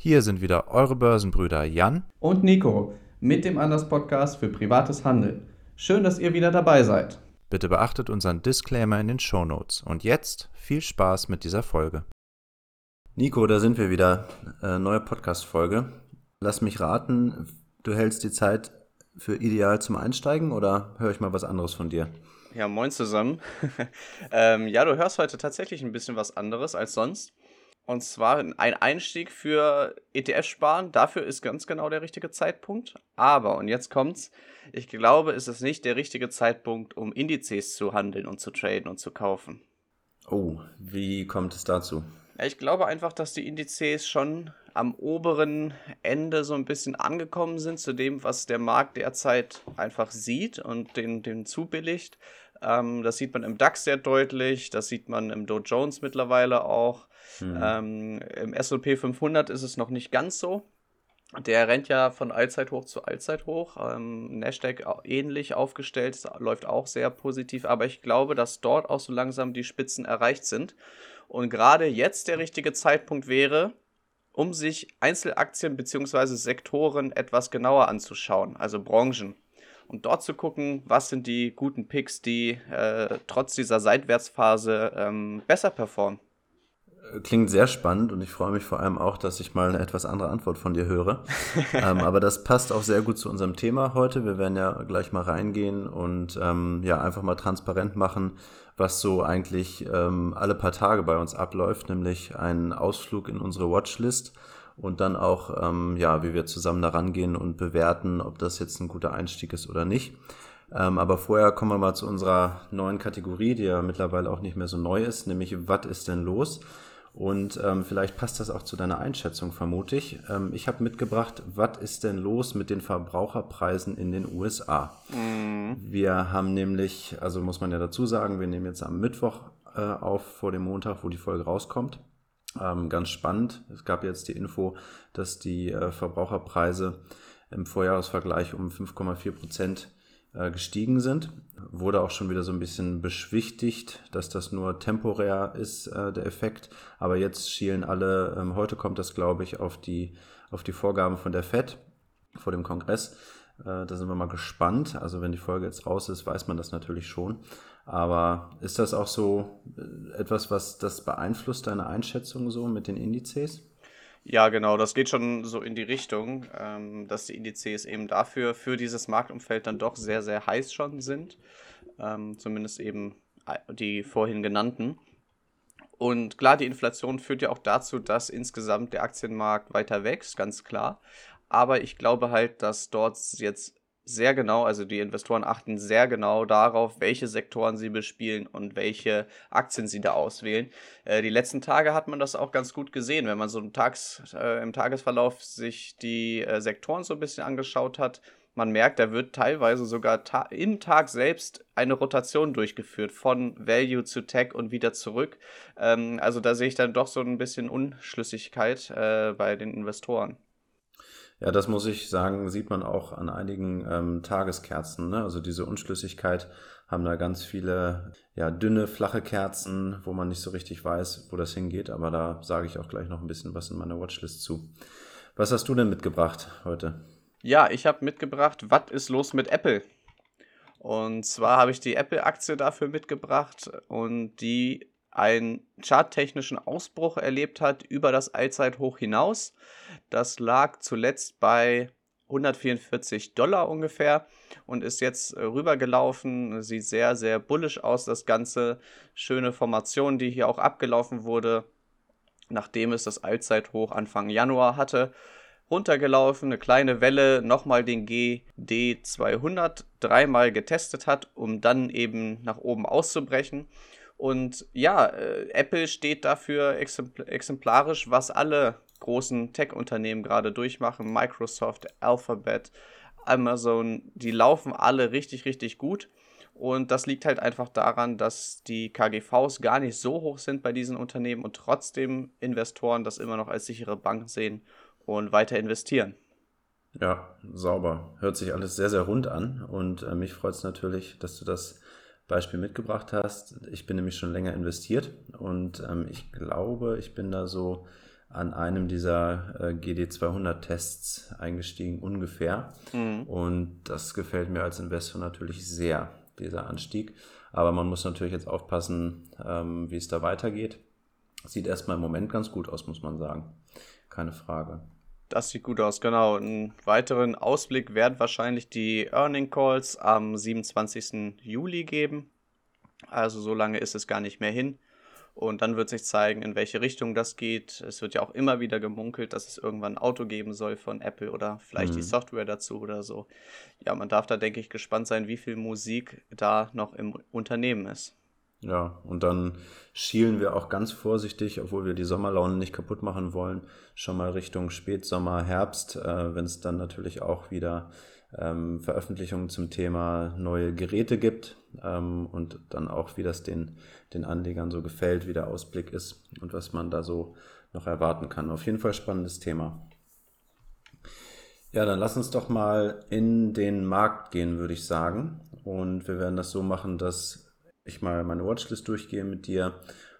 Hier sind wieder eure Börsenbrüder Jan und Nico mit dem Anders Podcast für privates Handeln. Schön, dass ihr wieder dabei seid. Bitte beachtet unseren Disclaimer in den Show Notes. Und jetzt viel Spaß mit dieser Folge. Nico, da sind wir wieder. Äh, neue Podcast-Folge. Lass mich raten, du hältst die Zeit für ideal zum Einsteigen oder höre ich mal was anderes von dir? Ja, moin zusammen. ähm, ja, du hörst heute tatsächlich ein bisschen was anderes als sonst. Und zwar ein Einstieg für ETF-Sparen. Dafür ist ganz genau der richtige Zeitpunkt. Aber, und jetzt kommt's, ich glaube, es ist nicht der richtige Zeitpunkt, um Indizes zu handeln und zu traden und zu kaufen. Oh, wie kommt es dazu? Ich glaube einfach, dass die Indizes schon am oberen Ende so ein bisschen angekommen sind zu dem, was der Markt derzeit einfach sieht und den, den zubilligt. Ähm, das sieht man im DAX sehr deutlich, das sieht man im Dow Jones mittlerweile auch. Mhm. Ähm, Im SP 500 ist es noch nicht ganz so. Der rennt ja von Allzeithoch zu Allzeithoch. Ähm, Nasdaq ähnlich aufgestellt, läuft auch sehr positiv, aber ich glaube, dass dort auch so langsam die Spitzen erreicht sind. Und gerade jetzt der richtige Zeitpunkt wäre, um sich Einzelaktien bzw. Sektoren etwas genauer anzuschauen, also Branchen und dort zu gucken, was sind die guten Picks, die äh, trotz dieser Seitwärtsphase ähm, besser performen. Klingt sehr spannend und ich freue mich vor allem auch, dass ich mal eine etwas andere Antwort von dir höre. ähm, aber das passt auch sehr gut zu unserem Thema heute. Wir werden ja gleich mal reingehen und ähm, ja einfach mal transparent machen, was so eigentlich ähm, alle paar Tage bei uns abläuft, nämlich einen Ausflug in unsere Watchlist und dann auch, ähm, ja, wie wir zusammen da rangehen und bewerten, ob das jetzt ein guter Einstieg ist oder nicht. Ähm, aber vorher kommen wir mal zu unserer neuen Kategorie, die ja mittlerweile auch nicht mehr so neu ist, nämlich was ist denn los? Und ähm, vielleicht passt das auch zu deiner Einschätzung, vermute ich. Ähm, ich habe mitgebracht, was ist denn los mit den Verbraucherpreisen in den USA? Mhm. Wir haben nämlich, also muss man ja dazu sagen, wir nehmen jetzt am Mittwoch äh, auf vor dem Montag, wo die Folge rauskommt. Ähm, ganz spannend. Es gab jetzt die Info, dass die äh, Verbraucherpreise im Vorjahresvergleich um 5,4 Prozent äh, gestiegen sind. Wurde auch schon wieder so ein bisschen beschwichtigt, dass das nur temporär ist, äh, der Effekt. Aber jetzt schielen alle, ähm, heute kommt das, glaube ich, auf die, auf die Vorgaben von der FED vor dem Kongress. Äh, da sind wir mal gespannt. Also wenn die Folge jetzt raus ist, weiß man das natürlich schon. Aber ist das auch so äh, etwas, was das beeinflusst, deine Einschätzung so mit den Indizes? Ja, genau, das geht schon so in die Richtung, ähm, dass die Indizes eben dafür, für dieses Marktumfeld dann doch sehr, sehr heiß schon sind. Ähm, zumindest eben äh, die vorhin genannten. Und klar, die Inflation führt ja auch dazu, dass insgesamt der Aktienmarkt weiter wächst, ganz klar. Aber ich glaube halt, dass dort jetzt sehr genau, also die Investoren achten sehr genau darauf, welche Sektoren sie bespielen und welche Aktien sie da auswählen. Äh, die letzten Tage hat man das auch ganz gut gesehen, wenn man so im, Tags, äh, im Tagesverlauf sich die äh, Sektoren so ein bisschen angeschaut hat. Man merkt, da wird teilweise sogar ta im Tag selbst eine Rotation durchgeführt von Value zu Tech und wieder zurück. Ähm, also da sehe ich dann doch so ein bisschen Unschlüssigkeit äh, bei den Investoren. Ja, das muss ich sagen, sieht man auch an einigen ähm, Tageskerzen. Ne? Also diese Unschlüssigkeit haben da ganz viele ja, dünne, flache Kerzen, wo man nicht so richtig weiß, wo das hingeht. Aber da sage ich auch gleich noch ein bisschen was in meiner Watchlist zu. Was hast du denn mitgebracht heute? Ja, ich habe mitgebracht, was ist los mit Apple? Und zwar habe ich die Apple-Aktie dafür mitgebracht und die einen charttechnischen Ausbruch erlebt hat über das Allzeithoch hinaus. Das lag zuletzt bei 144 Dollar ungefähr und ist jetzt äh, rübergelaufen. Sieht sehr, sehr bullisch aus, das Ganze. Schöne Formation, die hier auch abgelaufen wurde, nachdem es das Allzeithoch Anfang Januar hatte. Runtergelaufen, eine kleine Welle, nochmal den GD200 dreimal getestet hat, um dann eben nach oben auszubrechen. Und ja, äh, Apple steht dafür exemplarisch, was alle großen Tech-Unternehmen gerade durchmachen. Microsoft, Alphabet, Amazon, die laufen alle richtig, richtig gut. Und das liegt halt einfach daran, dass die KGVs gar nicht so hoch sind bei diesen Unternehmen und trotzdem Investoren das immer noch als sichere Bank sehen und weiter investieren. Ja, sauber. Hört sich alles sehr, sehr rund an. Und äh, mich freut es natürlich, dass du das Beispiel mitgebracht hast. Ich bin nämlich schon länger investiert und ähm, ich glaube, ich bin da so an einem dieser äh, GD200-Tests eingestiegen, ungefähr. Mhm. Und das gefällt mir als Investor natürlich sehr, dieser Anstieg. Aber man muss natürlich jetzt aufpassen, ähm, wie es da weitergeht. Sieht erstmal im Moment ganz gut aus, muss man sagen. Keine Frage. Das sieht gut aus, genau. Einen weiteren Ausblick werden wahrscheinlich die Earning Calls am 27. Juli geben. Also so lange ist es gar nicht mehr hin. Und dann wird sich zeigen, in welche Richtung das geht. Es wird ja auch immer wieder gemunkelt, dass es irgendwann ein Auto geben soll von Apple oder vielleicht mhm. die Software dazu oder so. Ja, man darf da, denke ich, gespannt sein, wie viel Musik da noch im Unternehmen ist. Ja, und dann schielen wir auch ganz vorsichtig, obwohl wir die Sommerlaune nicht kaputt machen wollen, schon mal Richtung Spätsommer, Herbst, äh, wenn es dann natürlich auch wieder ähm, Veröffentlichungen zum Thema neue Geräte gibt ähm, und dann auch, wie das den, den Anlegern so gefällt, wie der Ausblick ist und was man da so noch erwarten kann. Auf jeden Fall spannendes Thema. Ja, dann lass uns doch mal in den Markt gehen, würde ich sagen. Und wir werden das so machen, dass ich mal meine Watchlist durchgehe mit dir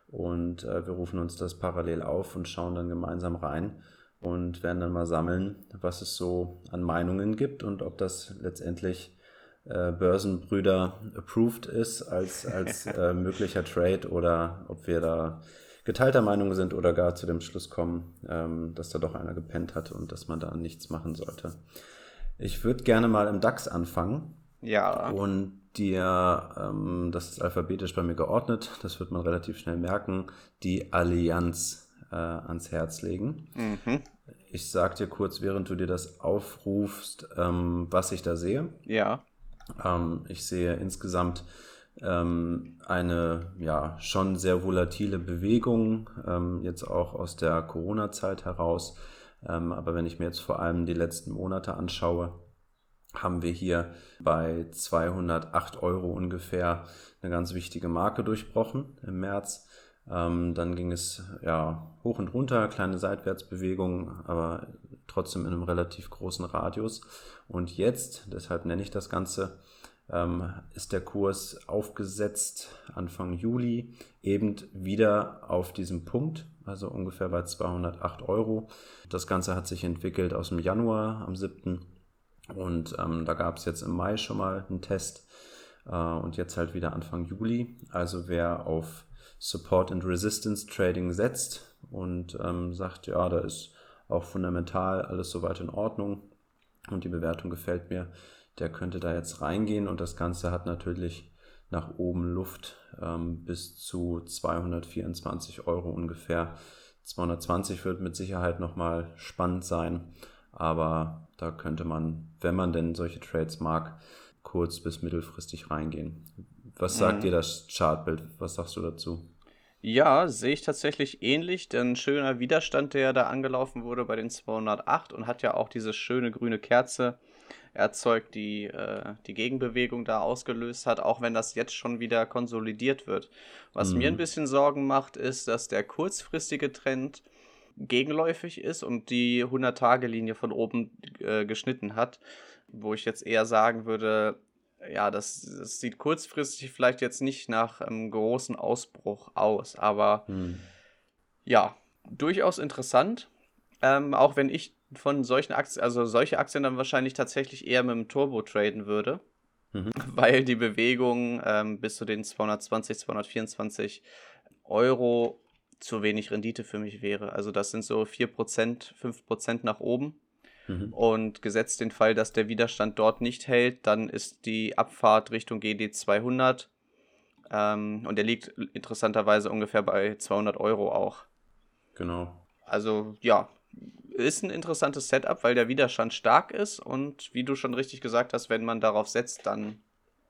und äh, wir rufen uns das parallel auf und schauen dann gemeinsam rein und werden dann mal sammeln, was es so an Meinungen gibt und ob das letztendlich äh, Börsenbrüder approved ist als, als äh, möglicher Trade oder ob wir da geteilter Meinung sind oder gar zu dem Schluss kommen, ähm, dass da doch einer gepennt hat und dass man da nichts machen sollte. Ich würde gerne mal im DAX anfangen. Ja. Und dir, ähm, das ist alphabetisch bei mir geordnet, das wird man relativ schnell merken, die Allianz äh, ans Herz legen. Mhm. Ich sag dir kurz, während du dir das aufrufst, ähm, was ich da sehe. Ja. Ähm, ich sehe insgesamt ähm, eine ja schon sehr volatile Bewegung, ähm, jetzt auch aus der Corona-Zeit heraus. Ähm, aber wenn ich mir jetzt vor allem die letzten Monate anschaue, haben wir hier bei 208 Euro ungefähr eine ganz wichtige Marke durchbrochen im März. Ähm, dann ging es ja hoch und runter, kleine Seitwärtsbewegungen, aber trotzdem in einem relativ großen Radius. Und jetzt, deshalb nenne ich das Ganze, ähm, ist der Kurs aufgesetzt Anfang Juli eben wieder auf diesem Punkt, also ungefähr bei 208 Euro. Das Ganze hat sich entwickelt aus dem Januar am 7. Und ähm, da gab es jetzt im Mai schon mal einen Test äh, und jetzt halt wieder Anfang Juli. Also wer auf Support and Resistance Trading setzt und ähm, sagt, ja, da ist auch fundamental alles soweit in Ordnung und die Bewertung gefällt mir, der könnte da jetzt reingehen und das Ganze hat natürlich nach oben Luft ähm, bis zu 224 Euro ungefähr. 220 wird mit Sicherheit nochmal spannend sein, aber da könnte man, wenn man denn solche Trades mag, kurz- bis mittelfristig reingehen. Was sagt mhm. dir das Chartbild? Was sagst du dazu? Ja, sehe ich tatsächlich ähnlich. Denn schöner Widerstand, der da angelaufen wurde bei den 208 und hat ja auch diese schöne grüne Kerze erzeugt, die äh, die Gegenbewegung da ausgelöst hat, auch wenn das jetzt schon wieder konsolidiert wird. Was mhm. mir ein mhm. bisschen Sorgen macht, ist, dass der kurzfristige Trend gegenläufig ist und die 100-Tage-Linie von oben äh, geschnitten hat, wo ich jetzt eher sagen würde, ja, das, das, sieht kurzfristig vielleicht jetzt nicht nach einem großen Ausbruch aus, aber hm. ja, durchaus interessant. Ähm, auch wenn ich von solchen Aktien, also solche Aktien dann wahrscheinlich tatsächlich eher mit dem Turbo traden würde, mhm. weil die Bewegung ähm, bis zu den 220, 224 Euro zu wenig Rendite für mich wäre. Also das sind so 4%, 5% nach oben. Mhm. Und gesetzt den Fall, dass der Widerstand dort nicht hält, dann ist die Abfahrt Richtung GD 200 ähm, und der liegt interessanterweise ungefähr bei 200 Euro auch. Genau. Also ja, ist ein interessantes Setup, weil der Widerstand stark ist und wie du schon richtig gesagt hast, wenn man darauf setzt, dann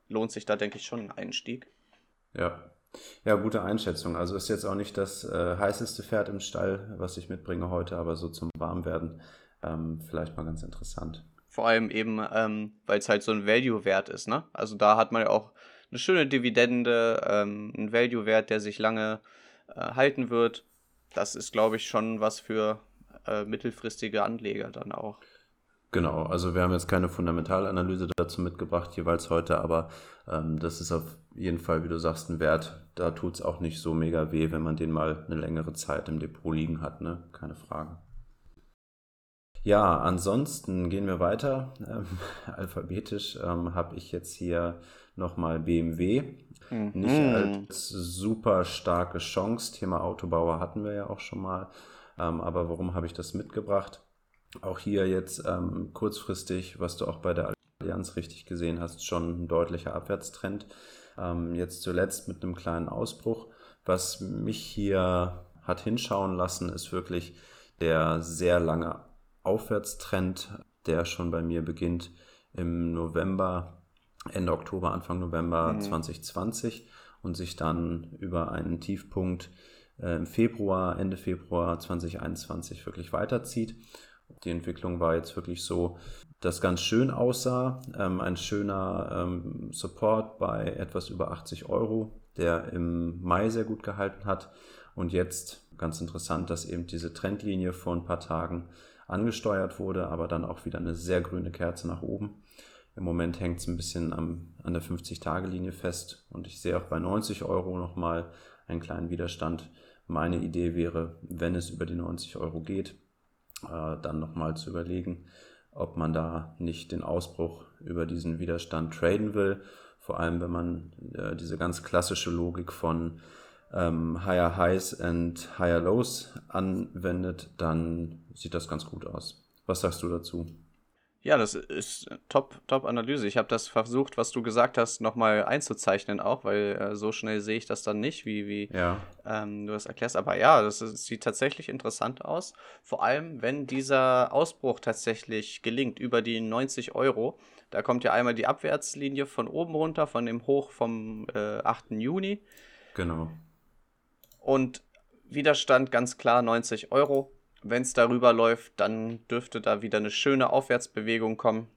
lohnt sich da, denke ich, schon ein Einstieg. Ja. Ja, gute Einschätzung. Also ist jetzt auch nicht das äh, heißeste Pferd im Stall, was ich mitbringe heute, aber so zum Warmwerden ähm, vielleicht mal ganz interessant. Vor allem eben, ähm, weil es halt so ein Value-Wert ist, ne? Also da hat man ja auch eine schöne Dividende, ähm, ein Value-Wert, der sich lange äh, halten wird. Das ist, glaube ich, schon was für äh, mittelfristige Anleger dann auch. Genau, also wir haben jetzt keine Fundamentalanalyse dazu mitgebracht, jeweils heute, aber ähm, das ist auf jeden Fall, wie du sagst, ein Wert. Da tut es auch nicht so mega weh, wenn man den mal eine längere Zeit im Depot liegen hat, ne? Keine Frage. Ja, ansonsten gehen wir weiter. Ähm, alphabetisch ähm, habe ich jetzt hier nochmal BMW. Mhm. Nicht als super starke Chance. Thema Autobauer hatten wir ja auch schon mal. Ähm, aber warum habe ich das mitgebracht? Auch hier jetzt ähm, kurzfristig, was du auch bei der Allianz richtig gesehen hast, schon ein deutlicher Abwärtstrend. Ähm, jetzt zuletzt mit einem kleinen Ausbruch. Was mich hier hat hinschauen lassen, ist wirklich der sehr lange Aufwärtstrend, der schon bei mir beginnt im November, Ende Oktober, Anfang November mhm. 2020 und sich dann über einen Tiefpunkt äh, im Februar, Ende Februar 2021 wirklich weiterzieht. Die Entwicklung war jetzt wirklich so, dass ganz schön aussah. Ähm, ein schöner ähm, Support bei etwas über 80 Euro, der im Mai sehr gut gehalten hat. Und jetzt ganz interessant, dass eben diese Trendlinie vor ein paar Tagen angesteuert wurde, aber dann auch wieder eine sehr grüne Kerze nach oben. Im Moment hängt es ein bisschen am, an der 50-Tage-Linie fest und ich sehe auch bei 90 Euro nochmal einen kleinen Widerstand. Meine Idee wäre, wenn es über die 90 Euro geht, dann nochmal zu überlegen, ob man da nicht den Ausbruch über diesen Widerstand traden will. Vor allem, wenn man äh, diese ganz klassische Logik von ähm, Higher Highs and Higher Lows anwendet, dann sieht das ganz gut aus. Was sagst du dazu? Ja, das ist top, top Analyse. Ich habe das versucht, was du gesagt hast, nochmal einzuzeichnen auch, weil äh, so schnell sehe ich das dann nicht, wie, wie ja. ähm, du das erklärst. Aber ja, das, ist, sieht tatsächlich interessant aus. Vor allem, wenn dieser Ausbruch tatsächlich gelingt über die 90 Euro. Da kommt ja einmal die Abwärtslinie von oben runter, von dem Hoch vom äh, 8. Juni. Genau. Und Widerstand ganz klar 90 Euro. Wenn es darüber läuft, dann dürfte da wieder eine schöne Aufwärtsbewegung kommen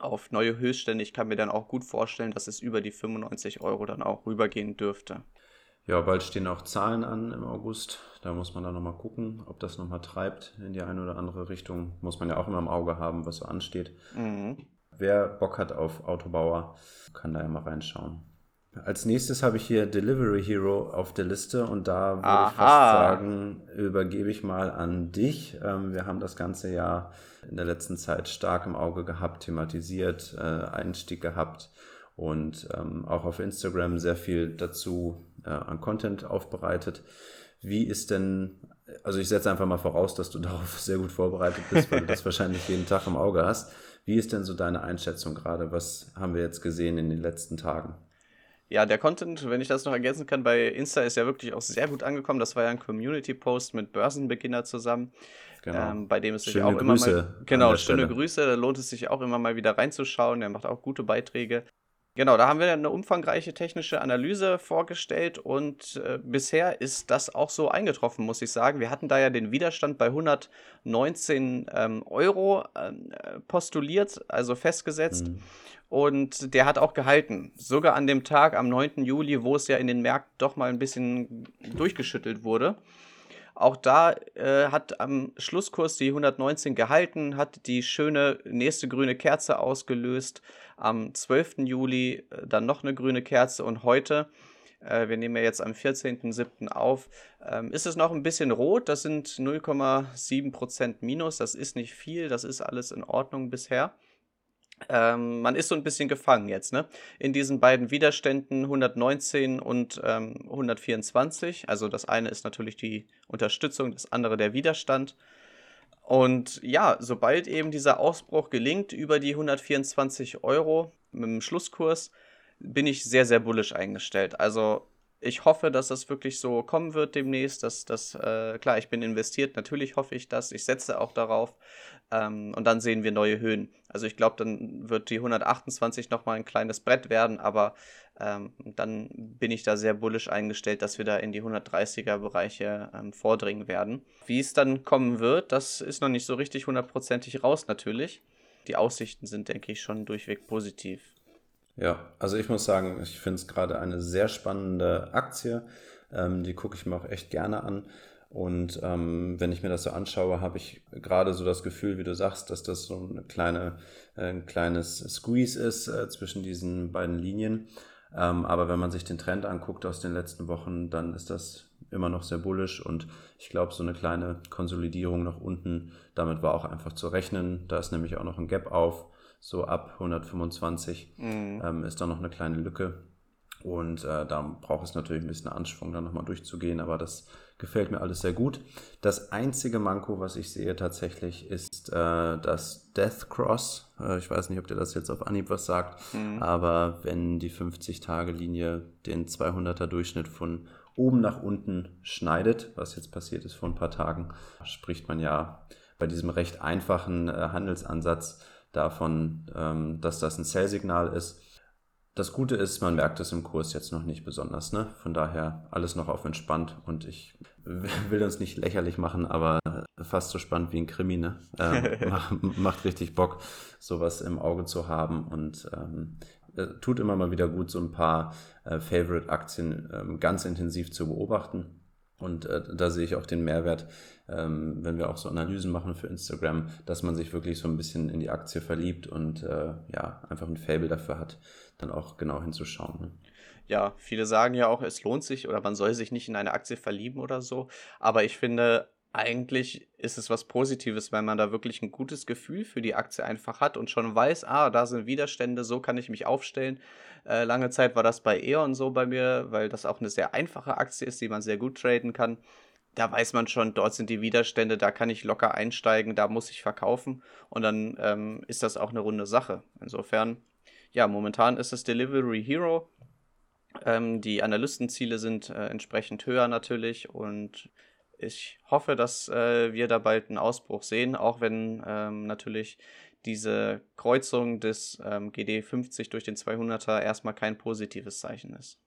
auf neue Höchststände. Ich kann mir dann auch gut vorstellen, dass es über die 95 Euro dann auch rübergehen dürfte. Ja, bald stehen auch Zahlen an im August. Da muss man dann nochmal gucken, ob das nochmal treibt in die eine oder andere Richtung. Muss man ja auch immer im Auge haben, was so ansteht. Mhm. Wer Bock hat auf Autobauer, kann da ja mal reinschauen. Als nächstes habe ich hier Delivery Hero auf der Liste und da würde Aha. ich fast sagen, übergebe ich mal an dich. Ähm, wir haben das ganze ja in der letzten Zeit stark im Auge gehabt, thematisiert, äh, Einstieg gehabt und ähm, auch auf Instagram sehr viel dazu äh, an Content aufbereitet. Wie ist denn, also ich setze einfach mal voraus, dass du darauf sehr gut vorbereitet bist, weil du das wahrscheinlich jeden Tag im Auge hast. Wie ist denn so deine Einschätzung gerade? Was haben wir jetzt gesehen in den letzten Tagen? Ja, der Content, wenn ich das noch ergänzen kann, bei Insta ist ja wirklich auch sehr gut angekommen. Das war ja ein Community-Post mit Börsenbeginner zusammen. Genau. Ähm, bei dem es sich schöne auch Grüße immer mal. Genau, schöne Grüße. Da lohnt es sich auch immer mal wieder reinzuschauen. Der macht auch gute Beiträge. Genau, da haben wir eine umfangreiche technische Analyse vorgestellt und äh, bisher ist das auch so eingetroffen, muss ich sagen. Wir hatten da ja den Widerstand bei 119 ähm, Euro ähm, äh, postuliert, also festgesetzt. Mhm. Und der hat auch gehalten. Sogar an dem Tag, am 9. Juli, wo es ja in den Märkten doch mal ein bisschen durchgeschüttelt wurde. Auch da äh, hat am Schlusskurs die 119 gehalten, hat die schöne nächste grüne Kerze ausgelöst. Am 12. Juli äh, dann noch eine grüne Kerze und heute, äh, wir nehmen ja jetzt am 14.07. auf, ähm, ist es noch ein bisschen rot. Das sind 0,7% Minus. Das ist nicht viel, das ist alles in Ordnung bisher. Ähm, man ist so ein bisschen gefangen jetzt, ne? In diesen beiden Widerständen 119 und ähm, 124. Also das eine ist natürlich die Unterstützung, das andere der Widerstand. Und ja, sobald eben dieser Ausbruch gelingt über die 124 Euro mit dem Schlusskurs, bin ich sehr, sehr bullisch eingestellt. Also ich hoffe, dass das wirklich so kommen wird demnächst. Dass das, äh, klar, ich bin investiert, natürlich hoffe ich das. Ich setze auch darauf. Ähm, und dann sehen wir neue Höhen. Also ich glaube, dann wird die 128 nochmal ein kleines Brett werden, aber ähm, dann bin ich da sehr bullisch eingestellt, dass wir da in die 130er Bereiche ähm, vordringen werden. Wie es dann kommen wird, das ist noch nicht so richtig hundertprozentig raus natürlich. Die Aussichten sind, denke ich, schon durchweg positiv. Ja, also ich muss sagen, ich finde es gerade eine sehr spannende Aktie. Ähm, die gucke ich mir auch echt gerne an. Und ähm, wenn ich mir das so anschaue, habe ich gerade so das Gefühl, wie du sagst, dass das so eine kleine, äh, ein kleines Squeeze ist äh, zwischen diesen beiden Linien. Ähm, aber wenn man sich den Trend anguckt aus den letzten Wochen, dann ist das immer noch sehr bullisch und ich glaube, so eine kleine Konsolidierung nach unten, damit war auch einfach zu rechnen. Da ist nämlich auch noch ein Gap auf, so ab 125 mhm. ähm, ist da noch eine kleine Lücke. Und äh, da braucht es natürlich ein bisschen Anschwung, da nochmal durchzugehen, aber das gefällt mir alles sehr gut. Das einzige Manko, was ich sehe tatsächlich, ist äh, das Death Cross. Äh, ich weiß nicht, ob dir das jetzt auf Anhieb was sagt, mhm. aber wenn die 50-Tage-Linie den 200er Durchschnitt von oben nach unten schneidet, was jetzt passiert ist vor ein paar Tagen, spricht man ja bei diesem recht einfachen äh, Handelsansatz davon, ähm, dass das ein Sell-Signal ist das Gute ist, man merkt es im Kurs jetzt noch nicht besonders. Ne? Von daher alles noch auf entspannt und ich will uns nicht lächerlich machen, aber fast so spannend wie ein Krimi. Ne? Ähm, macht, macht richtig Bock, sowas im Auge zu haben und ähm, äh, tut immer mal wieder gut, so ein paar äh, Favorite-Aktien ähm, ganz intensiv zu beobachten. Und äh, da sehe ich auch den Mehrwert, ähm, wenn wir auch so Analysen machen für Instagram, dass man sich wirklich so ein bisschen in die Aktie verliebt und äh, ja, einfach ein Fable dafür hat, dann auch genau hinzuschauen. Ne? Ja, viele sagen ja auch, es lohnt sich oder man soll sich nicht in eine Aktie verlieben oder so. Aber ich finde, eigentlich ist es was Positives, wenn man da wirklich ein gutes Gefühl für die Aktie einfach hat und schon weiß, ah, da sind Widerstände, so kann ich mich aufstellen. Äh, lange Zeit war das bei E.ON so bei mir, weil das auch eine sehr einfache Aktie ist, die man sehr gut traden kann. Da weiß man schon, dort sind die Widerstände, da kann ich locker einsteigen, da muss ich verkaufen und dann ähm, ist das auch eine runde Sache. Insofern, ja, momentan ist es Delivery Hero. Ähm, die Analystenziele sind äh, entsprechend höher natürlich und ich hoffe, dass äh, wir da bald einen Ausbruch sehen, auch wenn ähm, natürlich diese Kreuzung des ähm, GD50 durch den 200er erstmal kein positives Zeichen ist.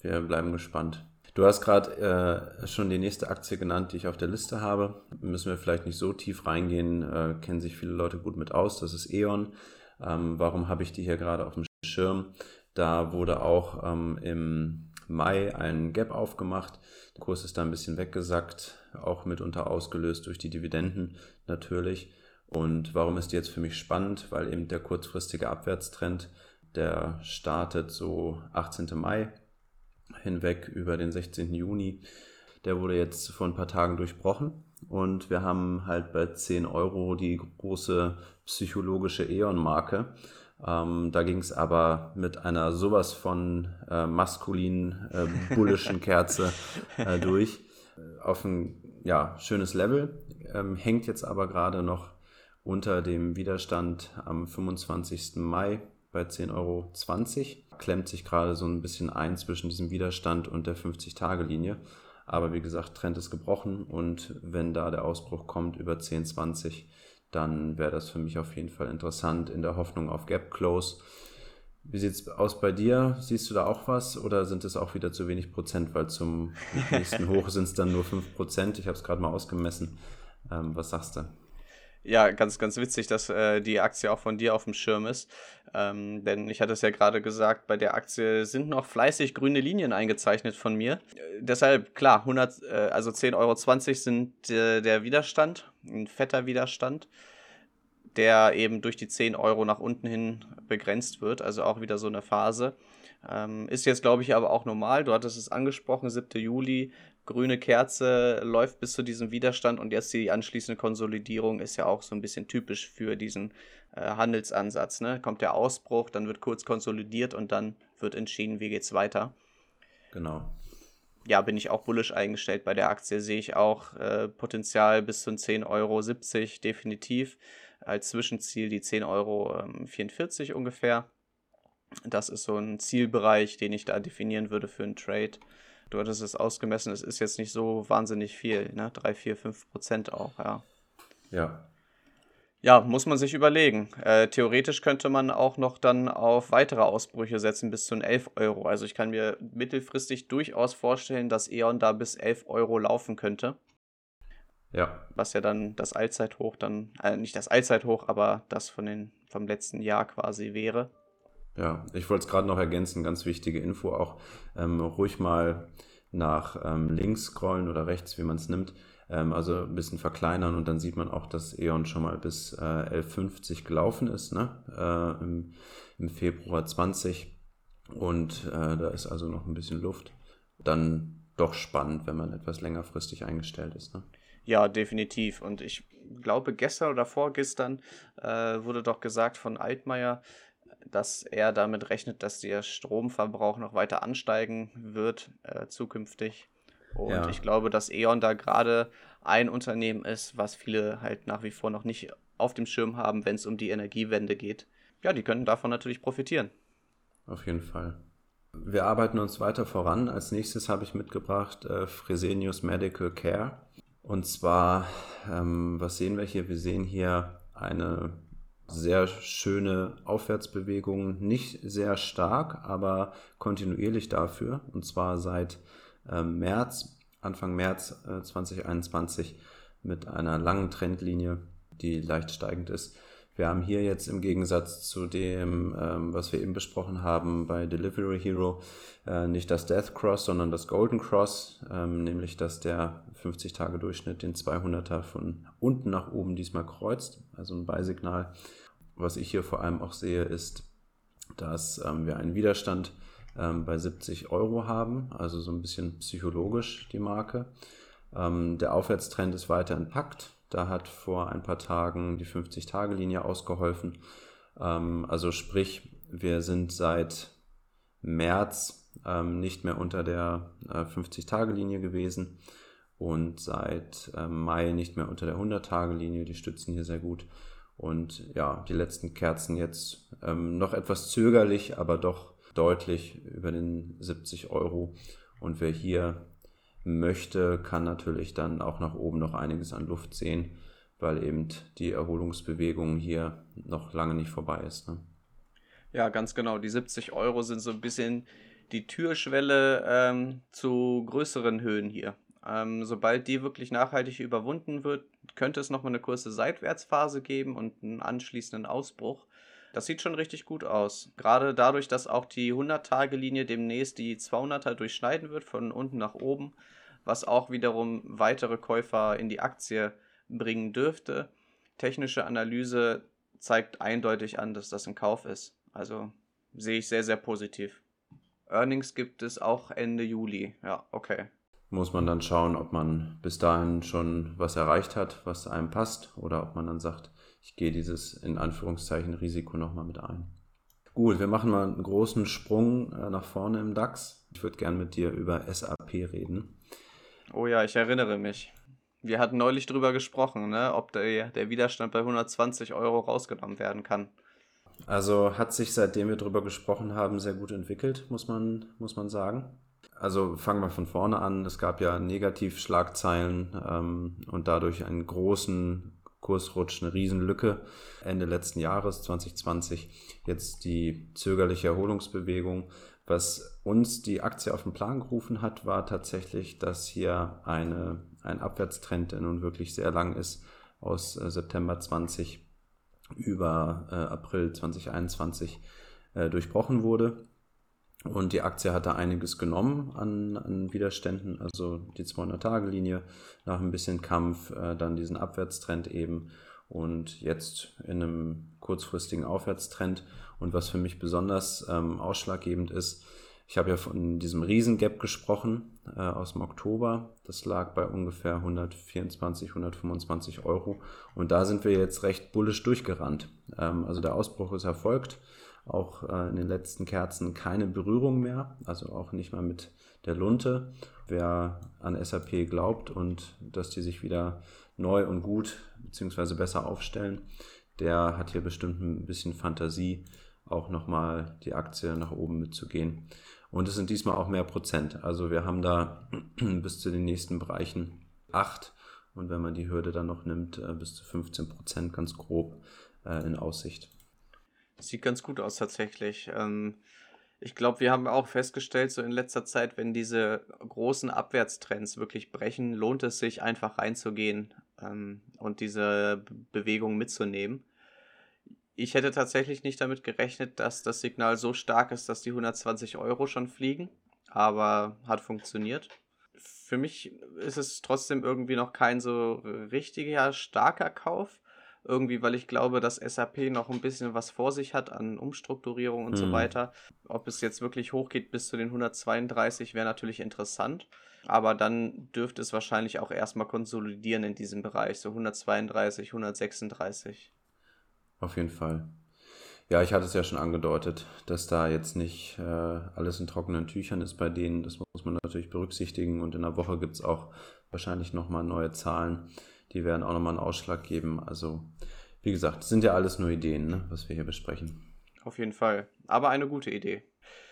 Wir bleiben gespannt. Du hast gerade äh, schon die nächste Aktie genannt, die ich auf der Liste habe. Müssen wir vielleicht nicht so tief reingehen, äh, kennen sich viele Leute gut mit aus. Das ist E.ON. Ähm, warum habe ich die hier gerade auf dem Schirm? Da wurde auch ähm, im Mai ein Gap aufgemacht. Der Kurs ist da ein bisschen weggesackt, auch mitunter ausgelöst durch die Dividenden natürlich. Und warum ist die jetzt für mich spannend? Weil eben der kurzfristige Abwärtstrend, der startet so 18. Mai hinweg über den 16. Juni. Der wurde jetzt vor ein paar Tagen durchbrochen und wir haben halt bei 10 Euro die große psychologische E.ON-Marke. Ähm, da ging es aber mit einer sowas von äh, maskulinen, äh, bullischen Kerze äh, durch. Auf ein ja, schönes Level. Ähm, hängt jetzt aber gerade noch unter dem Widerstand am 25. Mai bei 10,20 Euro. Klemmt sich gerade so ein bisschen ein zwischen diesem Widerstand und der 50-Tage-Linie. Aber wie gesagt, Trend ist gebrochen und wenn da der Ausbruch kommt über 10,20, dann wäre das für mich auf jeden Fall interessant in der Hoffnung auf Gap Close. Wie sieht es aus bei dir? Siehst du da auch was oder sind es auch wieder zu wenig Prozent, weil zum nächsten Hoch sind es dann nur 5 Prozent? Ich habe es gerade mal ausgemessen. Ähm, was sagst du? Ja, ganz, ganz witzig, dass äh, die Aktie auch von dir auf dem Schirm ist. Ähm, denn ich hatte es ja gerade gesagt, bei der Aktie sind noch fleißig grüne Linien eingezeichnet von mir. Äh, deshalb, klar, 100, äh, also 10,20 Euro sind äh, der Widerstand, ein fetter Widerstand, der eben durch die 10 Euro nach unten hin begrenzt wird. Also auch wieder so eine Phase. Ähm, ist jetzt, glaube ich, aber auch normal. Du hattest es angesprochen, 7. Juli grüne Kerze läuft bis zu diesem Widerstand und jetzt die anschließende Konsolidierung ist ja auch so ein bisschen typisch für diesen äh, Handelsansatz. Ne? Kommt der Ausbruch, dann wird kurz konsolidiert und dann wird entschieden, wie geht's weiter. Genau. Ja, bin ich auch bullisch eingestellt bei der Aktie, sehe ich auch äh, Potenzial bis zu 10,70 Euro definitiv. Als Zwischenziel die 10,44 Euro ähm, ungefähr. Das ist so ein Zielbereich, den ich da definieren würde für einen Trade. Du hattest es ausgemessen, es ist jetzt nicht so wahnsinnig viel, ne? 3, 4, 5 Prozent auch, ja. Ja. Ja, muss man sich überlegen. Äh, theoretisch könnte man auch noch dann auf weitere Ausbrüche setzen bis zu 11 Euro. Also ich kann mir mittelfristig durchaus vorstellen, dass E.ON da bis 11 Euro laufen könnte. Ja. Was ja dann das Allzeithoch dann, äh, nicht das Allzeithoch, aber das von den, vom letzten Jahr quasi wäre. Ja, ich wollte es gerade noch ergänzen, ganz wichtige Info auch. Ähm, ruhig mal nach ähm, links scrollen oder rechts, wie man es nimmt. Ähm, also ein bisschen verkleinern und dann sieht man auch, dass E.ON schon mal bis äh, 11.50 gelaufen ist, ne? Äh, im, im, Februar 20. Und äh, da ist also noch ein bisschen Luft. Dann doch spannend, wenn man etwas längerfristig eingestellt ist. Ne? Ja, definitiv. Und ich glaube, gestern oder vorgestern äh, wurde doch gesagt von Altmaier, dass er damit rechnet, dass der Stromverbrauch noch weiter ansteigen wird äh, zukünftig. Und ja. ich glaube, dass E.ON da gerade ein Unternehmen ist, was viele halt nach wie vor noch nicht auf dem Schirm haben, wenn es um die Energiewende geht. Ja, die können davon natürlich profitieren. Auf jeden Fall. Wir arbeiten uns weiter voran. Als nächstes habe ich mitgebracht äh, Fresenius Medical Care. Und zwar, ähm, was sehen wir hier? Wir sehen hier eine sehr schöne Aufwärtsbewegung, nicht sehr stark, aber kontinuierlich dafür. Und zwar seit äh, März, Anfang März äh, 2021 mit einer langen Trendlinie, die leicht steigend ist. Wir haben hier jetzt im Gegensatz zu dem, ähm, was wir eben besprochen haben bei Delivery Hero, äh, nicht das Death Cross, sondern das Golden Cross, ähm, nämlich dass der 50-Tage-Durchschnitt den 200er von unten nach oben diesmal kreuzt, also ein Beisignal. Was ich hier vor allem auch sehe, ist, dass ähm, wir einen Widerstand ähm, bei 70 Euro haben, also so ein bisschen psychologisch die Marke. Ähm, der Aufwärtstrend ist weiter intakt. Da hat vor ein paar Tagen die 50-Tage-Linie ausgeholfen. Ähm, also sprich, wir sind seit März ähm, nicht mehr unter der äh, 50-Tage-Linie gewesen und seit äh, Mai nicht mehr unter der 100-Tage-Linie. Die stützen hier sehr gut. Und ja, die letzten Kerzen jetzt ähm, noch etwas zögerlich, aber doch deutlich über den 70 Euro. Und wer hier möchte, kann natürlich dann auch nach oben noch einiges an Luft sehen, weil eben die Erholungsbewegung hier noch lange nicht vorbei ist. Ne? Ja, ganz genau. Die 70 Euro sind so ein bisschen die Türschwelle ähm, zu größeren Höhen hier. Ähm, sobald die wirklich nachhaltig überwunden wird, könnte es nochmal eine kurze Seitwärtsphase geben und einen anschließenden Ausbruch. Das sieht schon richtig gut aus. Gerade dadurch, dass auch die 100-Tage-Linie demnächst die 200er durchschneiden wird, von unten nach oben, was auch wiederum weitere Käufer in die Aktie bringen dürfte. Technische Analyse zeigt eindeutig an, dass das ein Kauf ist. Also sehe ich sehr, sehr positiv. Earnings gibt es auch Ende Juli. Ja, okay. Muss man dann schauen, ob man bis dahin schon was erreicht hat, was einem passt, oder ob man dann sagt, ich gehe dieses in Anführungszeichen Risiko nochmal mit ein. Gut, wir machen mal einen großen Sprung äh, nach vorne im DAX. Ich würde gerne mit dir über SAP reden. Oh ja, ich erinnere mich. Wir hatten neulich drüber gesprochen, ne, ob der, der Widerstand bei 120 Euro rausgenommen werden kann. Also hat sich seitdem wir drüber gesprochen haben sehr gut entwickelt, muss man, muss man sagen. Also fangen wir von vorne an. Es gab ja Negativschlagzeilen ähm, und dadurch einen großen Kursrutsch, eine Riesenlücke Ende letzten Jahres 2020. Jetzt die zögerliche Erholungsbewegung. Was uns die Aktie auf den Plan gerufen hat, war tatsächlich, dass hier eine, ein Abwärtstrend, der nun wirklich sehr lang ist, aus äh, September 20 über äh, April 2021 äh, durchbrochen wurde. Und die Aktie hatte einiges genommen an, an Widerständen, also die 200-Tage-Linie nach ein bisschen Kampf, äh, dann diesen Abwärtstrend eben und jetzt in einem kurzfristigen Aufwärtstrend. Und was für mich besonders ähm, ausschlaggebend ist, ich habe ja von diesem Riesengap gesprochen äh, aus dem Oktober. Das lag bei ungefähr 124, 125 Euro. Und da sind wir jetzt recht bullisch durchgerannt. Ähm, also der Ausbruch ist erfolgt auch äh, in den letzten Kerzen keine Berührung mehr, also auch nicht mal mit der Lunte. Wer an SAP glaubt und dass die sich wieder neu und gut bzw. besser aufstellen, der hat hier bestimmt ein bisschen Fantasie, auch nochmal die Aktie nach oben mitzugehen. Und es sind diesmal auch mehr Prozent. Also wir haben da bis zu den nächsten Bereichen 8 und wenn man die Hürde dann noch nimmt, äh, bis zu 15 Prozent ganz grob äh, in Aussicht. Sieht ganz gut aus tatsächlich. Ähm, ich glaube, wir haben auch festgestellt, so in letzter Zeit, wenn diese großen Abwärtstrends wirklich brechen, lohnt es sich einfach reinzugehen ähm, und diese Bewegung mitzunehmen. Ich hätte tatsächlich nicht damit gerechnet, dass das Signal so stark ist, dass die 120 Euro schon fliegen, aber hat funktioniert. für mich ist es trotzdem irgendwie noch kein so richtiger starker Kauf. Irgendwie, weil ich glaube, dass SAP noch ein bisschen was vor sich hat an Umstrukturierung und mhm. so weiter. Ob es jetzt wirklich hochgeht bis zu den 132, wäre natürlich interessant. Aber dann dürfte es wahrscheinlich auch erstmal konsolidieren in diesem Bereich, so 132, 136. Auf jeden Fall. Ja, ich hatte es ja schon angedeutet, dass da jetzt nicht äh, alles in trockenen Tüchern ist bei denen. Das muss man natürlich berücksichtigen. Und in der Woche gibt es auch wahrscheinlich nochmal neue Zahlen. Die werden auch nochmal einen Ausschlag geben. Also, wie gesagt, sind ja alles nur Ideen, ne, was wir hier besprechen. Auf jeden Fall. Aber eine gute Idee.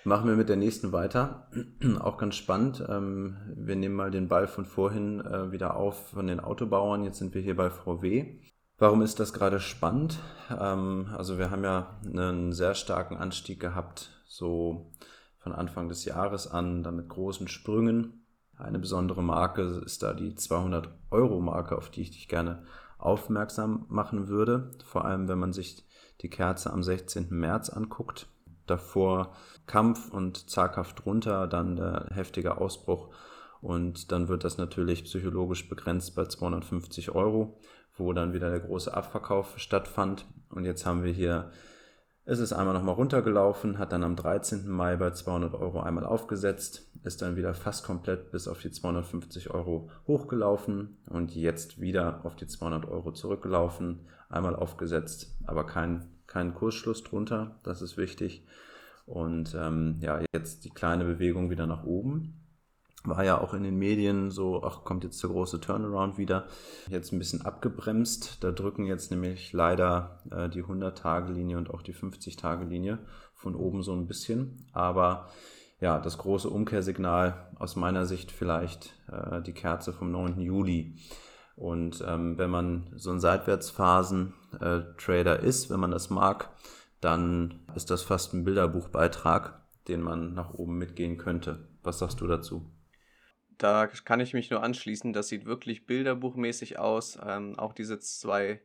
Machen wir mit der nächsten weiter. Auch ganz spannend. Ähm, wir nehmen mal den Ball von vorhin äh, wieder auf von den Autobauern. Jetzt sind wir hier bei VW. Warum ist das gerade spannend? Ähm, also wir haben ja einen sehr starken Anstieg gehabt, so von Anfang des Jahres an, dann mit großen Sprüngen. Eine besondere Marke ist da die 200 Euro Marke, auf die ich dich gerne aufmerksam machen würde. Vor allem, wenn man sich die Kerze am 16. März anguckt. Davor Kampf und zaghaft runter, dann der heftige Ausbruch und dann wird das natürlich psychologisch begrenzt bei 250 Euro wo dann wieder der große Abverkauf stattfand. Und jetzt haben wir hier, ist es einmal nochmal runtergelaufen, hat dann am 13. Mai bei 200 Euro einmal aufgesetzt, ist dann wieder fast komplett bis auf die 250 Euro hochgelaufen und jetzt wieder auf die 200 Euro zurückgelaufen, einmal aufgesetzt, aber kein, kein Kursschluss drunter, das ist wichtig. Und ähm, ja, jetzt die kleine Bewegung wieder nach oben war ja auch in den Medien so, ach, kommt jetzt der große Turnaround wieder. Jetzt ein bisschen abgebremst. Da drücken jetzt nämlich leider äh, die 100-Tage-Linie und auch die 50-Tage-Linie von oben so ein bisschen. Aber ja, das große Umkehrsignal aus meiner Sicht vielleicht äh, die Kerze vom 9. Juli. Und ähm, wenn man so ein Seitwärtsphasen-Trader äh, ist, wenn man das mag, dann ist das fast ein Bilderbuchbeitrag, den man nach oben mitgehen könnte. Was sagst du dazu? Da kann ich mich nur anschließen. Das sieht wirklich bilderbuchmäßig aus. Ähm, auch diese zwei,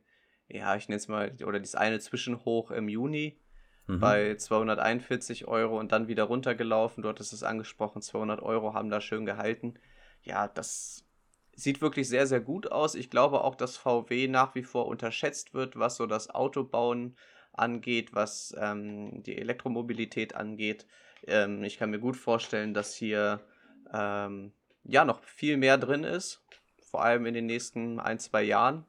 ja, ich nenne es mal, oder das eine Zwischenhoch im Juni mhm. bei 241 Euro und dann wieder runtergelaufen. Dort ist es angesprochen, 200 Euro haben da schön gehalten. Ja, das sieht wirklich sehr, sehr gut aus. Ich glaube auch, dass VW nach wie vor unterschätzt wird, was so das Autobauen angeht, was ähm, die Elektromobilität angeht. Ähm, ich kann mir gut vorstellen, dass hier ähm, ja noch viel mehr drin ist, vor allem in den nächsten ein, zwei Jahren.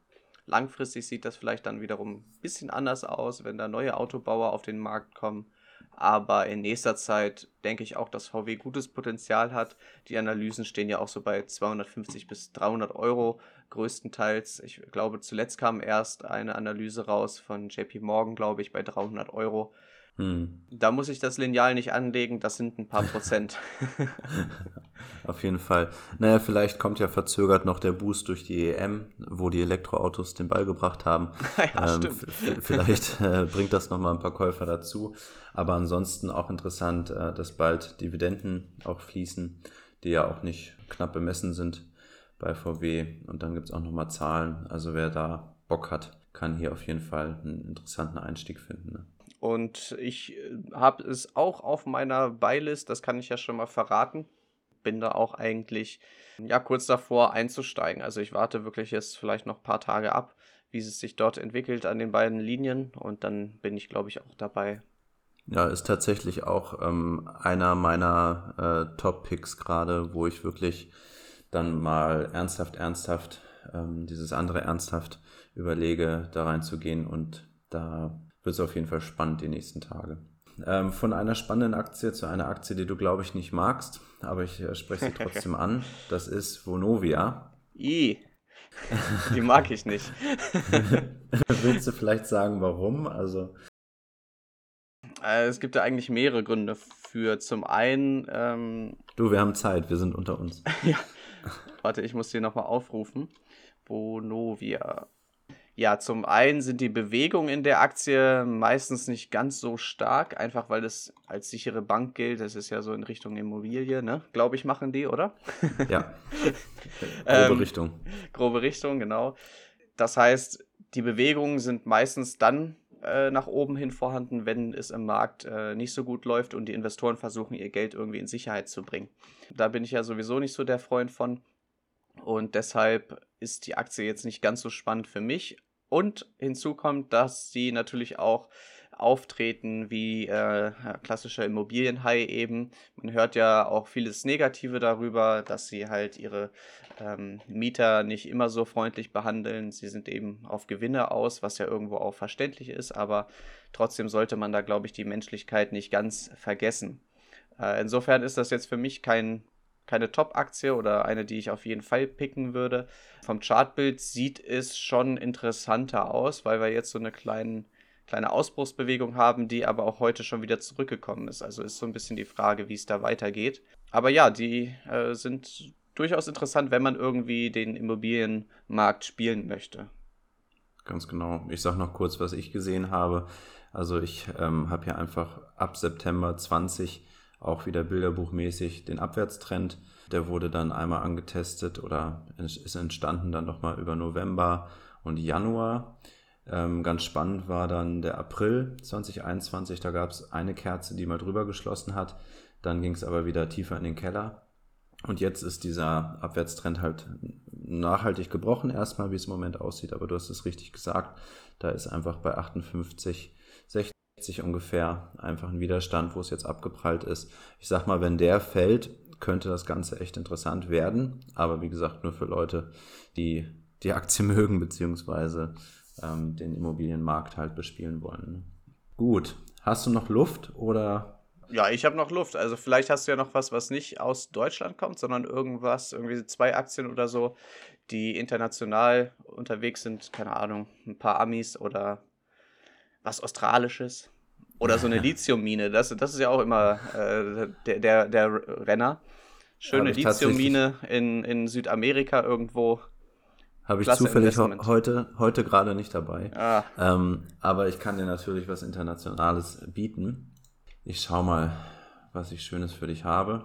Langfristig sieht das vielleicht dann wiederum ein bisschen anders aus, wenn da neue Autobauer auf den Markt kommen. Aber in nächster Zeit denke ich auch, dass VW gutes Potenzial hat. Die Analysen stehen ja auch so bei 250 bis 300 Euro größtenteils. Ich glaube, zuletzt kam erst eine Analyse raus von JP Morgan, glaube ich, bei 300 Euro. Hm. Da muss ich das Lineal nicht anlegen, das sind ein paar Prozent. Auf jeden Fall. Naja, vielleicht kommt ja verzögert noch der Boost durch die EM, wo die Elektroautos den Ball gebracht haben. ja, ähm, vielleicht äh, bringt das nochmal ein paar Käufer dazu. Aber ansonsten auch interessant, äh, dass bald Dividenden auch fließen, die ja auch nicht knapp bemessen sind bei VW. Und dann gibt es auch nochmal Zahlen. Also wer da Bock hat, kann hier auf jeden Fall einen interessanten Einstieg finden. Ne? Und ich äh, habe es auch auf meiner Beilist, das kann ich ja schon mal verraten. Bin da auch eigentlich ja kurz davor einzusteigen. Also ich warte wirklich jetzt vielleicht noch ein paar Tage ab, wie es sich dort entwickelt an den beiden Linien und dann bin ich, glaube ich, auch dabei. Ja, ist tatsächlich auch ähm, einer meiner äh, Top-Picks gerade, wo ich wirklich dann mal ernsthaft, ernsthaft, ähm, dieses andere ernsthaft überlege, da reinzugehen und da wird es auf jeden Fall spannend die nächsten Tage. Ähm, von einer spannenden Aktie zu einer Aktie, die du, glaube ich, nicht magst, aber ich äh, spreche sie trotzdem an. Das ist Vonovia. I. Die mag ich nicht. Willst du vielleicht sagen, warum? Also. Äh, es gibt ja eigentlich mehrere Gründe für. Zum einen. Ähm, du, wir haben Zeit, wir sind unter uns. ja. Warte, ich muss dir nochmal aufrufen. Vonovia. Ja, zum einen sind die Bewegungen in der Aktie meistens nicht ganz so stark, einfach weil das als sichere Bank gilt. Das ist ja so in Richtung Immobilie, ne? Glaube ich, machen die, oder? Ja. grobe ähm, Richtung. Grobe Richtung, genau. Das heißt, die Bewegungen sind meistens dann äh, nach oben hin vorhanden, wenn es im Markt äh, nicht so gut läuft und die Investoren versuchen, ihr Geld irgendwie in Sicherheit zu bringen. Da bin ich ja sowieso nicht so der Freund von. Und deshalb ist die Aktie jetzt nicht ganz so spannend für mich. Und hinzu kommt, dass sie natürlich auch auftreten wie äh, klassischer Immobilienhai eben. Man hört ja auch vieles Negative darüber, dass sie halt ihre ähm, Mieter nicht immer so freundlich behandeln. Sie sind eben auf Gewinne aus, was ja irgendwo auch verständlich ist, aber trotzdem sollte man da, glaube ich, die Menschlichkeit nicht ganz vergessen. Äh, insofern ist das jetzt für mich kein keine Top-Aktie oder eine, die ich auf jeden Fall picken würde. Vom Chartbild sieht es schon interessanter aus, weil wir jetzt so eine kleinen kleine Ausbruchsbewegung haben, die aber auch heute schon wieder zurückgekommen ist. Also ist so ein bisschen die Frage, wie es da weitergeht. Aber ja, die äh, sind durchaus interessant, wenn man irgendwie den Immobilienmarkt spielen möchte. Ganz genau. Ich sage noch kurz, was ich gesehen habe. Also ich ähm, habe hier einfach ab September 20 auch wieder bilderbuchmäßig den Abwärtstrend. Der wurde dann einmal angetestet oder ist entstanden dann nochmal über November und Januar. Ähm, ganz spannend war dann der April 2021. Da gab es eine Kerze, die mal drüber geschlossen hat. Dann ging es aber wieder tiefer in den Keller. Und jetzt ist dieser Abwärtstrend halt nachhaltig gebrochen, erstmal, wie es im Moment aussieht. Aber du hast es richtig gesagt. Da ist einfach bei 58, 60 ungefähr einfach ein Widerstand, wo es jetzt abgeprallt ist. Ich sag mal, wenn der fällt, könnte das Ganze echt interessant werden. Aber wie gesagt, nur für Leute, die die Aktie mögen, beziehungsweise ähm, den Immobilienmarkt halt bespielen wollen. Gut, hast du noch Luft oder? Ja, ich habe noch Luft. Also vielleicht hast du ja noch was, was nicht aus Deutschland kommt, sondern irgendwas, irgendwie zwei Aktien oder so, die international unterwegs sind. Keine Ahnung, ein paar Amis oder was Australisches. Oder so eine Lithiummine. Das, das ist ja auch immer äh, der, der, der Renner. Schöne Lithiummine in, in Südamerika irgendwo. Habe ich Klasse zufällig heute, heute gerade nicht dabei. Ah. Ähm, aber ich kann dir natürlich was Internationales bieten. Ich schau mal, was ich Schönes für dich habe.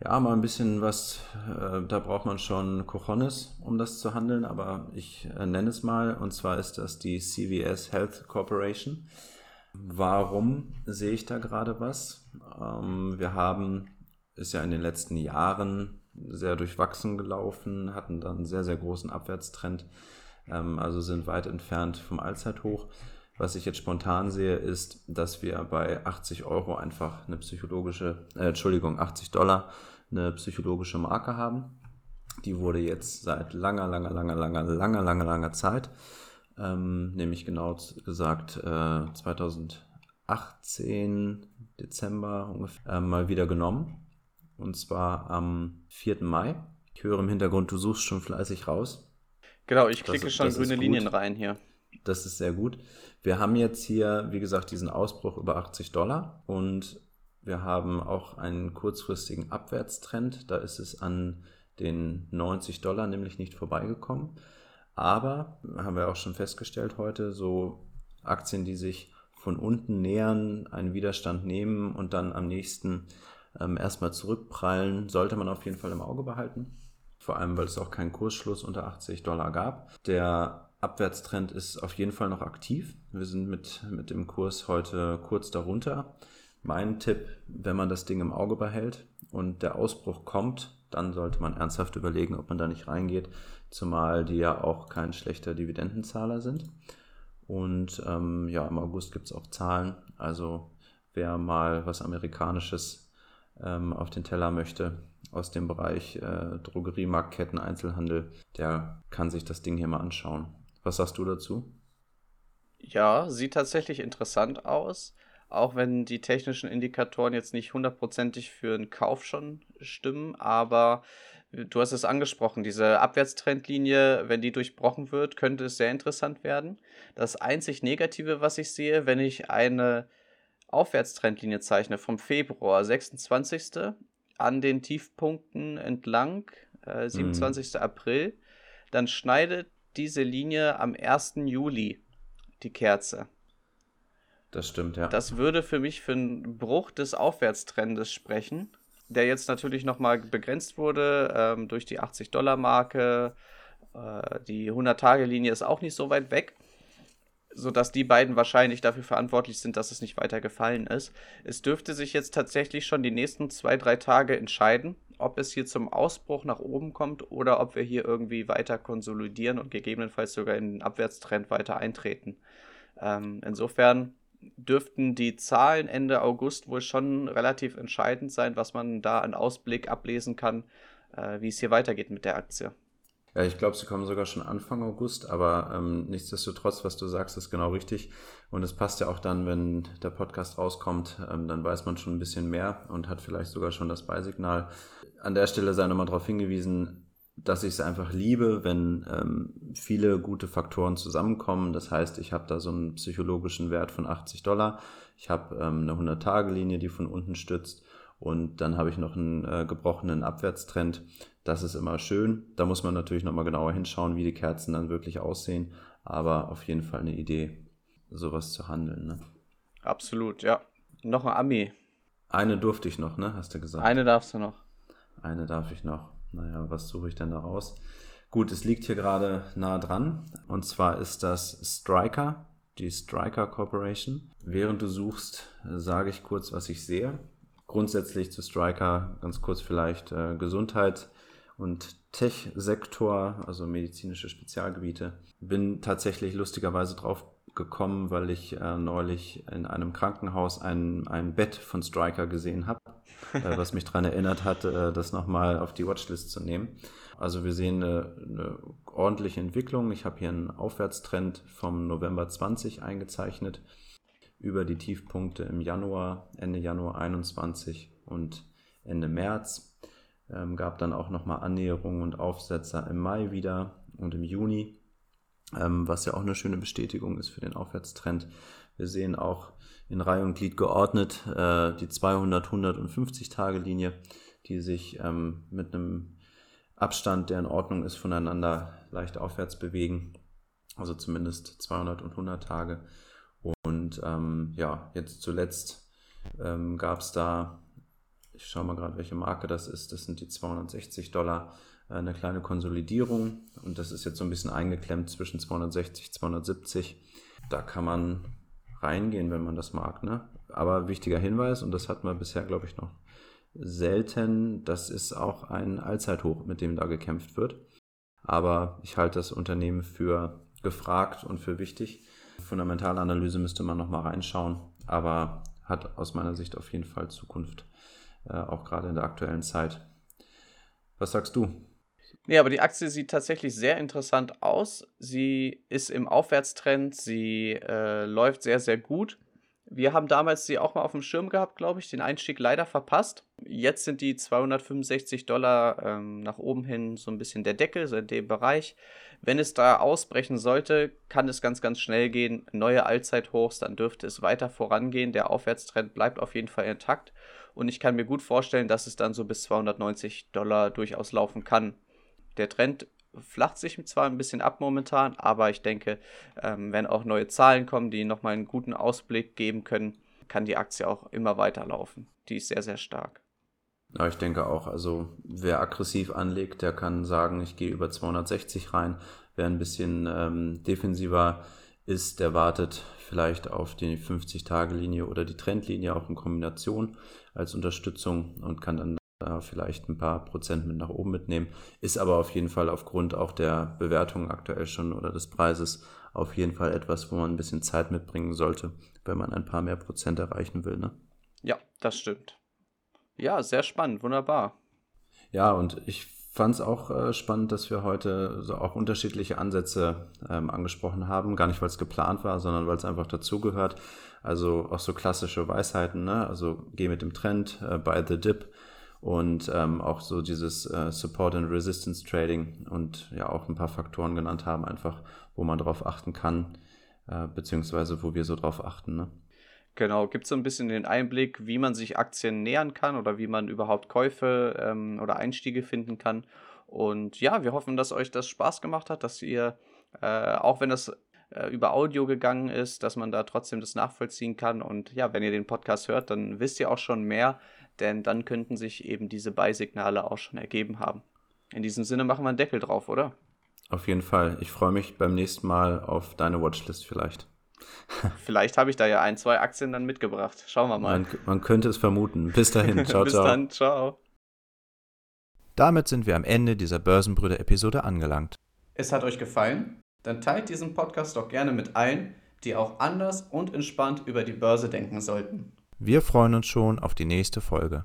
Ja, mal ein bisschen was, äh, da braucht man schon Cojones, um das zu handeln, aber ich äh, nenne es mal, und zwar ist das die CVS Health Corporation. Warum sehe ich da gerade was? Ähm, wir haben, ist ja in den letzten Jahren sehr durchwachsen gelaufen, hatten dann einen sehr, sehr großen Abwärtstrend, ähm, also sind weit entfernt vom Allzeithoch. Was ich jetzt spontan sehe, ist, dass wir bei 80 Euro einfach eine psychologische, äh, Entschuldigung, 80 Dollar eine psychologische Marke haben. Die wurde jetzt seit langer, langer, langer, langer, langer, langer, langer Zeit, ähm, nämlich genau gesagt äh, 2018 Dezember ungefähr, äh, mal wieder genommen und zwar am 4. Mai. Ich höre im Hintergrund, du suchst schon fleißig raus. Genau, ich klicke das, schon das grüne Linien rein hier. Das ist sehr gut. Wir haben jetzt hier, wie gesagt, diesen Ausbruch über 80 Dollar und wir haben auch einen kurzfristigen Abwärtstrend. Da ist es an den 90 Dollar nämlich nicht vorbeigekommen. Aber, haben wir auch schon festgestellt heute, so Aktien, die sich von unten nähern, einen Widerstand nehmen und dann am nächsten ähm, erstmal zurückprallen, sollte man auf jeden Fall im Auge behalten. Vor allem, weil es auch keinen Kursschluss unter 80 Dollar gab. Der Abwärtstrend ist auf jeden Fall noch aktiv. Wir sind mit, mit dem Kurs heute kurz darunter. Mein Tipp, wenn man das Ding im Auge behält und der Ausbruch kommt, dann sollte man ernsthaft überlegen, ob man da nicht reingeht, zumal die ja auch kein schlechter Dividendenzahler sind. Und ähm, ja, im August gibt es auch Zahlen. Also wer mal was Amerikanisches ähm, auf den Teller möchte aus dem Bereich äh, Drogerie, Marktketten, Einzelhandel, der kann sich das Ding hier mal anschauen. Was sagst du dazu? Ja, sieht tatsächlich interessant aus. Auch wenn die technischen Indikatoren jetzt nicht hundertprozentig für einen Kauf schon stimmen, aber du hast es angesprochen, diese Abwärtstrendlinie, wenn die durchbrochen wird, könnte es sehr interessant werden. Das einzig Negative, was ich sehe, wenn ich eine Aufwärtstrendlinie zeichne vom Februar 26. an den Tiefpunkten entlang, äh, 27. Mhm. April, dann schneidet diese Linie am 1. Juli die Kerze. Das stimmt, ja. Das würde für mich für einen Bruch des Aufwärtstrendes sprechen, der jetzt natürlich nochmal begrenzt wurde ähm, durch die 80-Dollar-Marke. Äh, die 100-Tage-Linie ist auch nicht so weit weg sodass die beiden wahrscheinlich dafür verantwortlich sind, dass es nicht weiter gefallen ist. Es dürfte sich jetzt tatsächlich schon die nächsten zwei, drei Tage entscheiden, ob es hier zum Ausbruch nach oben kommt oder ob wir hier irgendwie weiter konsolidieren und gegebenenfalls sogar in den Abwärtstrend weiter eintreten. Ähm, insofern dürften die Zahlen Ende August wohl schon relativ entscheidend sein, was man da an Ausblick ablesen kann, äh, wie es hier weitergeht mit der Aktie. Ja, ich glaube, sie kommen sogar schon Anfang August, aber ähm, nichtsdestotrotz, was du sagst, ist genau richtig. Und es passt ja auch dann, wenn der Podcast rauskommt, ähm, dann weiß man schon ein bisschen mehr und hat vielleicht sogar schon das Beisignal. An der Stelle sei nochmal darauf hingewiesen, dass ich es einfach liebe, wenn ähm, viele gute Faktoren zusammenkommen. Das heißt, ich habe da so einen psychologischen Wert von 80 Dollar. Ich habe ähm, eine 100-Tage-Linie, die von unten stützt. Und dann habe ich noch einen äh, gebrochenen Abwärtstrend. Das ist immer schön. Da muss man natürlich nochmal genauer hinschauen, wie die Kerzen dann wirklich aussehen. Aber auf jeden Fall eine Idee, sowas zu handeln. Ne? Absolut, ja. Noch ein Ami. Eine durfte ich noch, ne? Hast du gesagt? Eine darfst du noch. Eine darf ich noch. Naja, was suche ich denn da raus? Gut, es liegt hier gerade nah dran. Und zwar ist das Striker, die Striker Corporation. Während du suchst, sage ich kurz, was ich sehe. Grundsätzlich zu Striker ganz kurz vielleicht äh, Gesundheit und Tech-Sektor, also medizinische Spezialgebiete. Bin tatsächlich lustigerweise drauf gekommen, weil ich äh, neulich in einem Krankenhaus ein, ein Bett von Striker gesehen habe äh, was mich daran erinnert hat, äh, das nochmal auf die Watchlist zu nehmen. Also wir sehen eine, eine ordentliche Entwicklung. Ich habe hier einen Aufwärtstrend vom November 20 eingezeichnet über die Tiefpunkte im Januar, Ende Januar 21 und Ende März. Ähm, gab dann auch nochmal Annäherungen und Aufsetzer im Mai wieder und im Juni, ähm, was ja auch eine schöne Bestätigung ist für den Aufwärtstrend. Wir sehen auch in Reihe und Glied geordnet, äh, die 200, 150 Tage Linie, die sich ähm, mit einem Abstand, der in Ordnung ist, voneinander leicht aufwärts bewegen. Also zumindest 200 und 100 Tage. Und ähm, ja, jetzt zuletzt ähm, gab es da, ich schaue mal gerade, welche Marke das ist, das sind die 260 Dollar, äh, eine kleine Konsolidierung. Und das ist jetzt so ein bisschen eingeklemmt zwischen 260 270. Da kann man reingehen, wenn man das mag. Ne? Aber wichtiger Hinweis, und das hatten wir bisher, glaube ich, noch selten, das ist auch ein Allzeithoch, mit dem da gekämpft wird. Aber ich halte das Unternehmen für gefragt und für wichtig. Fundamentale Analyse müsste man nochmal reinschauen, aber hat aus meiner Sicht auf jeden Fall Zukunft, äh, auch gerade in der aktuellen Zeit. Was sagst du? Nee, aber die Aktie sieht tatsächlich sehr interessant aus. Sie ist im Aufwärtstrend, sie äh, läuft sehr, sehr gut. Wir haben damals sie auch mal auf dem Schirm gehabt, glaube ich, den Einstieg leider verpasst. Jetzt sind die 265 Dollar ähm, nach oben hin so ein bisschen der Deckel, so in dem Bereich. Wenn es da ausbrechen sollte, kann es ganz, ganz schnell gehen. Neue Allzeithochs, dann dürfte es weiter vorangehen. Der Aufwärtstrend bleibt auf jeden Fall intakt. Und ich kann mir gut vorstellen, dass es dann so bis 290 Dollar durchaus laufen kann der Trend flacht sich zwar ein bisschen ab momentan, aber ich denke, ähm, wenn auch neue Zahlen kommen, die nochmal einen guten Ausblick geben können, kann die Aktie auch immer weiterlaufen. Die ist sehr, sehr stark. Ja, ich denke auch. Also wer aggressiv anlegt, der kann sagen, ich gehe über 260 rein. Wer ein bisschen ähm, defensiver ist, der wartet vielleicht auf die 50-Tage-Linie oder die Trendlinie auch in Kombination als Unterstützung und kann dann da vielleicht ein paar Prozent mit nach oben mitnehmen. Ist aber auf jeden Fall aufgrund auch der Bewertung aktuell schon oder des Preises auf jeden Fall etwas, wo man ein bisschen Zeit mitbringen sollte, wenn man ein paar mehr Prozent erreichen will. Ne? Ja, das stimmt. Ja, sehr spannend, wunderbar. Ja, und ich fand es auch äh, spannend, dass wir heute so auch unterschiedliche Ansätze ähm, angesprochen haben. Gar nicht, weil es geplant war, sondern weil es einfach dazugehört. Also auch so klassische Weisheiten, ne? Also geh mit dem Trend, äh, buy the dip und ähm, auch so dieses äh, Support and Resistance Trading und ja auch ein paar Faktoren genannt haben, einfach wo man drauf achten kann, äh, beziehungsweise wo wir so drauf achten. Ne? Genau, gibt es so ein bisschen den Einblick, wie man sich Aktien nähern kann oder wie man überhaupt Käufe ähm, oder Einstiege finden kann. Und ja, wir hoffen, dass euch das Spaß gemacht hat, dass ihr, äh, auch wenn das äh, über Audio gegangen ist, dass man da trotzdem das nachvollziehen kann. Und ja, wenn ihr den Podcast hört, dann wisst ihr auch schon mehr, denn dann könnten sich eben diese Beisignale auch schon ergeben haben. In diesem Sinne machen wir einen Deckel drauf, oder? Auf jeden Fall. Ich freue mich beim nächsten Mal auf deine Watchlist vielleicht. Vielleicht habe ich da ja ein, zwei Aktien dann mitgebracht. Schauen wir mal. Man, man könnte es vermuten. Bis dahin. Ciao, Bis ciao. dann, ciao. Damit sind wir am Ende dieser Börsenbrüder-Episode angelangt. Es hat euch gefallen? Dann teilt diesen Podcast doch gerne mit allen, die auch anders und entspannt über die Börse denken sollten. Wir freuen uns schon auf die nächste Folge.